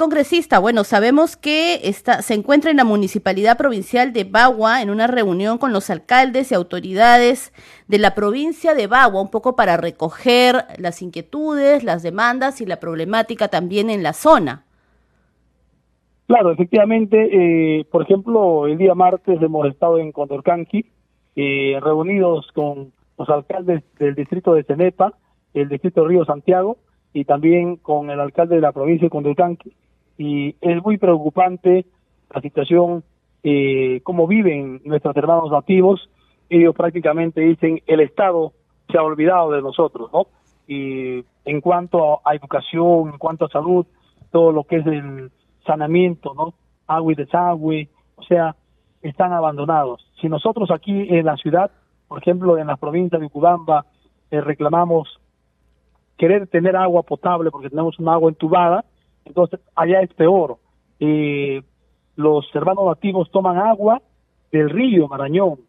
congresista. Bueno, sabemos que está, se encuentra en la Municipalidad Provincial de Bagua en una reunión con los alcaldes y autoridades de la provincia de Bagua, un poco para recoger las inquietudes, las demandas y la problemática también en la zona. Claro, efectivamente, eh, por ejemplo, el día martes hemos estado en Condorcanqui, eh, reunidos con los alcaldes del distrito de Cenepa, el distrito de Río Santiago, y también con el alcalde de la provincia de Condorcanqui. Y es muy preocupante la situación, eh, cómo viven nuestros hermanos nativos. Ellos prácticamente dicen, el Estado se ha olvidado de nosotros, ¿no? Y en cuanto a educación, en cuanto a salud, todo lo que es el saneamiento, ¿no? Agua y desagüe, o sea, están abandonados. Si nosotros aquí en la ciudad, por ejemplo, en la provincia de Ucubamba, eh, reclamamos querer tener agua potable porque tenemos un agua entubada, entonces allá es peor. Eh, los hermanos nativos toman agua del río Marañón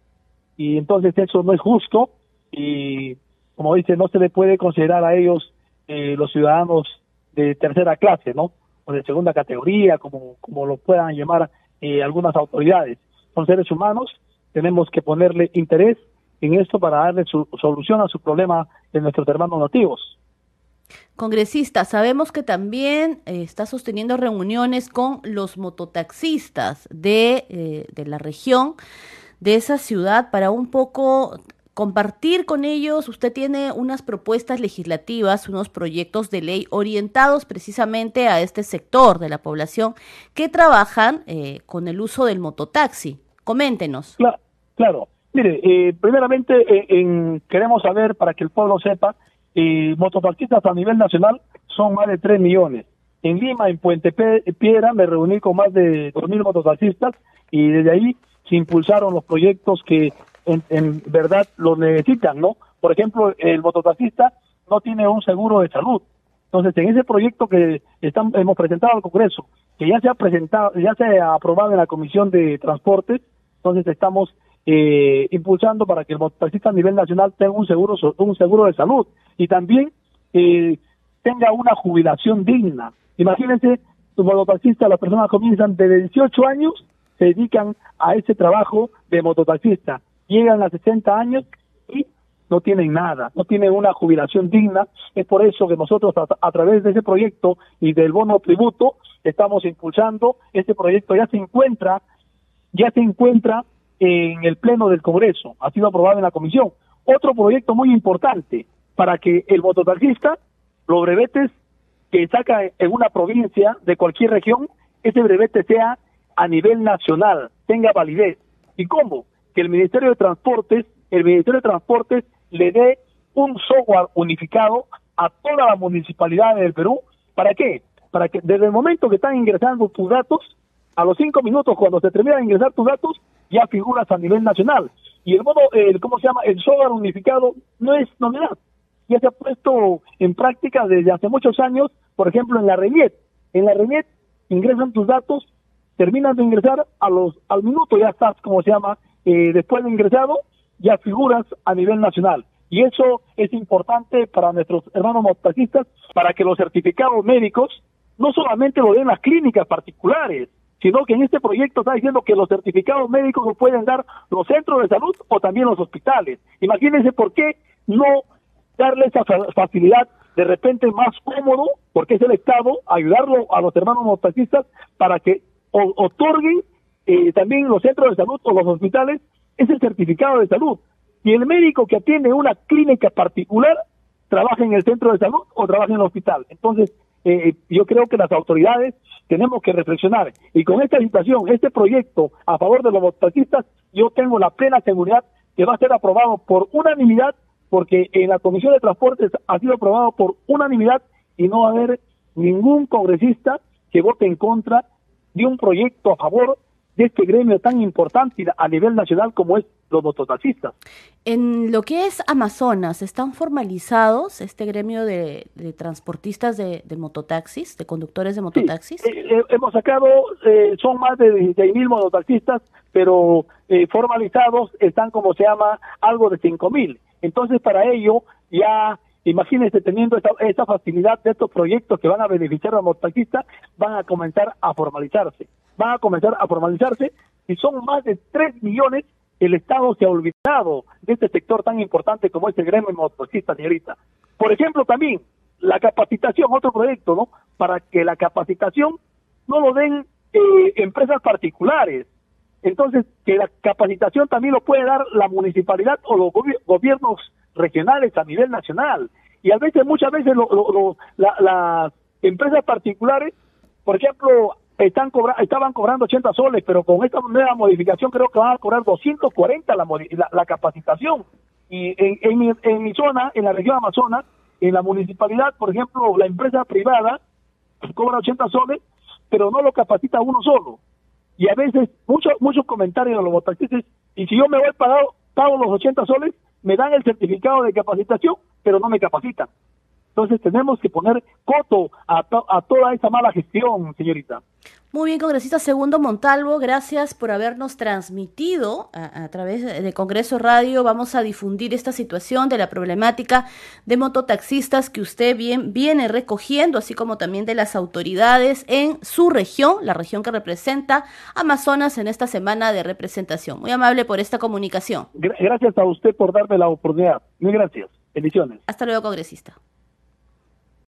y entonces eso no es justo y como dice, no se le puede considerar a ellos eh, los ciudadanos de tercera clase, ¿no? O de segunda categoría, como, como lo puedan llamar eh, algunas autoridades. Son seres humanos, tenemos que ponerle interés en esto para darle su solución a su problema de nuestros hermanos nativos. Congresista, sabemos que también eh, está sosteniendo reuniones con los mototaxistas de, eh, de la región, de esa ciudad, para un poco compartir con ellos. Usted tiene unas propuestas legislativas, unos proyectos de ley orientados precisamente a este sector de la población que trabajan eh, con el uso del mototaxi. Coméntenos. Claro, claro. Mire, primeramente queremos saber, para que el pueblo sepa, y mototaxistas a nivel nacional son más de 3 millones. En Lima, en Puente Piedra, me reuní con más de 2.000 mototaxistas y desde ahí se impulsaron los proyectos que en, verdad lo necesitan, ¿no? Por ejemplo, el mototaxista no tiene un seguro de salud. Entonces, en ese proyecto que están, hemos presentado al Congreso, que ya se ha presentado, ya se ha aprobado en la Comisión de Transportes, entonces estamos eh, impulsando para que el mototaxista a nivel nacional tenga un seguro, un seguro de salud y también eh, tenga una jubilación digna. Imagínense, los mototaxistas, las personas comienzan de 18 años, se dedican a ese trabajo de mototaxista, llegan a 60 años y no tienen nada, no tienen una jubilación digna. Es por eso que nosotros a, través de ese proyecto y del bono tributo estamos impulsando. Este proyecto ya se encuentra, ya se encuentra en el Pleno del Congreso, ha sido aprobado en la Comisión. Otro proyecto muy importante para que el mototaxista, los brevetes que saca en una provincia de cualquier región, ese brevete sea a nivel nacional, tenga validez. ¿Y cómo? Que el Ministerio de Transportes, el Ministerio de Transportes le dé un software unificado a todas las municipalidades del Perú. ¿Para qué? Para que desde el momento que están ingresando tus datos, a los cinco minutos cuando se termina de ingresar tus datos, ya figuras a nivel nacional. Y el modo, el, ¿cómo se llama? El software unificado no es novedad. Ya se ha puesto en práctica desde hace muchos años, por ejemplo, en la RENIET. En la RENIET ingresan tus datos, terminan de ingresar, a los al minuto ya estás, como se llama, eh, después de ingresado, ya figuras a nivel nacional. Y eso es importante para nuestros hermanos mototaxistas, para que los certificados médicos no solamente lo den las clínicas particulares, sino que en este proyecto está diciendo que los certificados médicos lo pueden dar los centros de salud o también los hospitales. Imagínense por qué no darle esa facilidad de repente más cómodo, porque es el Estado, ayudarlo a los hermanos mototaxistas para que otorguen eh, también los centros de salud o los hospitales ese certificado de salud. Y el médico que atiende una clínica particular trabaja en el centro de salud o trabaja en el hospital. Entonces, eh, yo creo que las autoridades tenemos que reflexionar. Y con esta situación, este proyecto a favor de los mototaxistas, yo tengo la plena seguridad que va a ser aprobado por unanimidad, porque en la Comisión de Transportes ha sido aprobado por unanimidad y no va a haber ningún congresista que vote en contra de un proyecto a favor de este gremio tan importante a nivel nacional como es los mototaxistas. En lo que es Amazonas, ¿están formalizados este gremio de, transportistas de, mototaxis, de conductores de mototaxis? Eh, eh, hemos sacado, eh, son más de 16 mil mototaxistas, pero formalizados están como se llama algo de 5 mil. Entonces para ello ya Imagínense teniendo esta, facilidad de estos proyectos que van a beneficiar a los mototaxistas, van a comenzar a formalizarse. Van a comenzar a formalizarse y son más de 3 millones. El Estado se ha olvidado de este sector tan importante como es el gremio mototaxista, señorita. Por ejemplo, también la capacitación, otro proyecto, ¿no? Para que la capacitación no lo den eh, empresas particulares. Entonces, que la capacitación también lo puede dar la municipalidad o los gobiernos regionales a nivel nacional. Y a veces, muchas veces, las empresas particulares, por ejemplo, están cobra estaban cobrando 80 soles, pero con esta nueva modificación creo que van a cobrar 240 la, la, capacitación. Y en, en, mi, en mi zona, en la región Amazonas, en la municipalidad, por ejemplo, la empresa privada cobra 80 soles, pero no lo capacita uno solo. Y a veces, muchos muchos comentarios de los mototaxistas, y si yo me voy pagado, pago los 80 soles, me dan el certificado de capacitación, pero no me capacitan. Entonces tenemos que poner coto a, a toda esa mala gestión, señorita. Muy bien, congresista Segundo Montalvo, gracias por habernos transmitido a, través de Congreso Radio. Vamos a difundir esta situación de la problemática de mototaxistas que usted bien viene recogiendo, así como también de las autoridades en su región, la región que representa Amazonas en esta semana de representación. Muy amable por esta comunicación. Gracias a usted por darme la oportunidad. Muy gracias. Bendiciones. Hasta luego, congresista.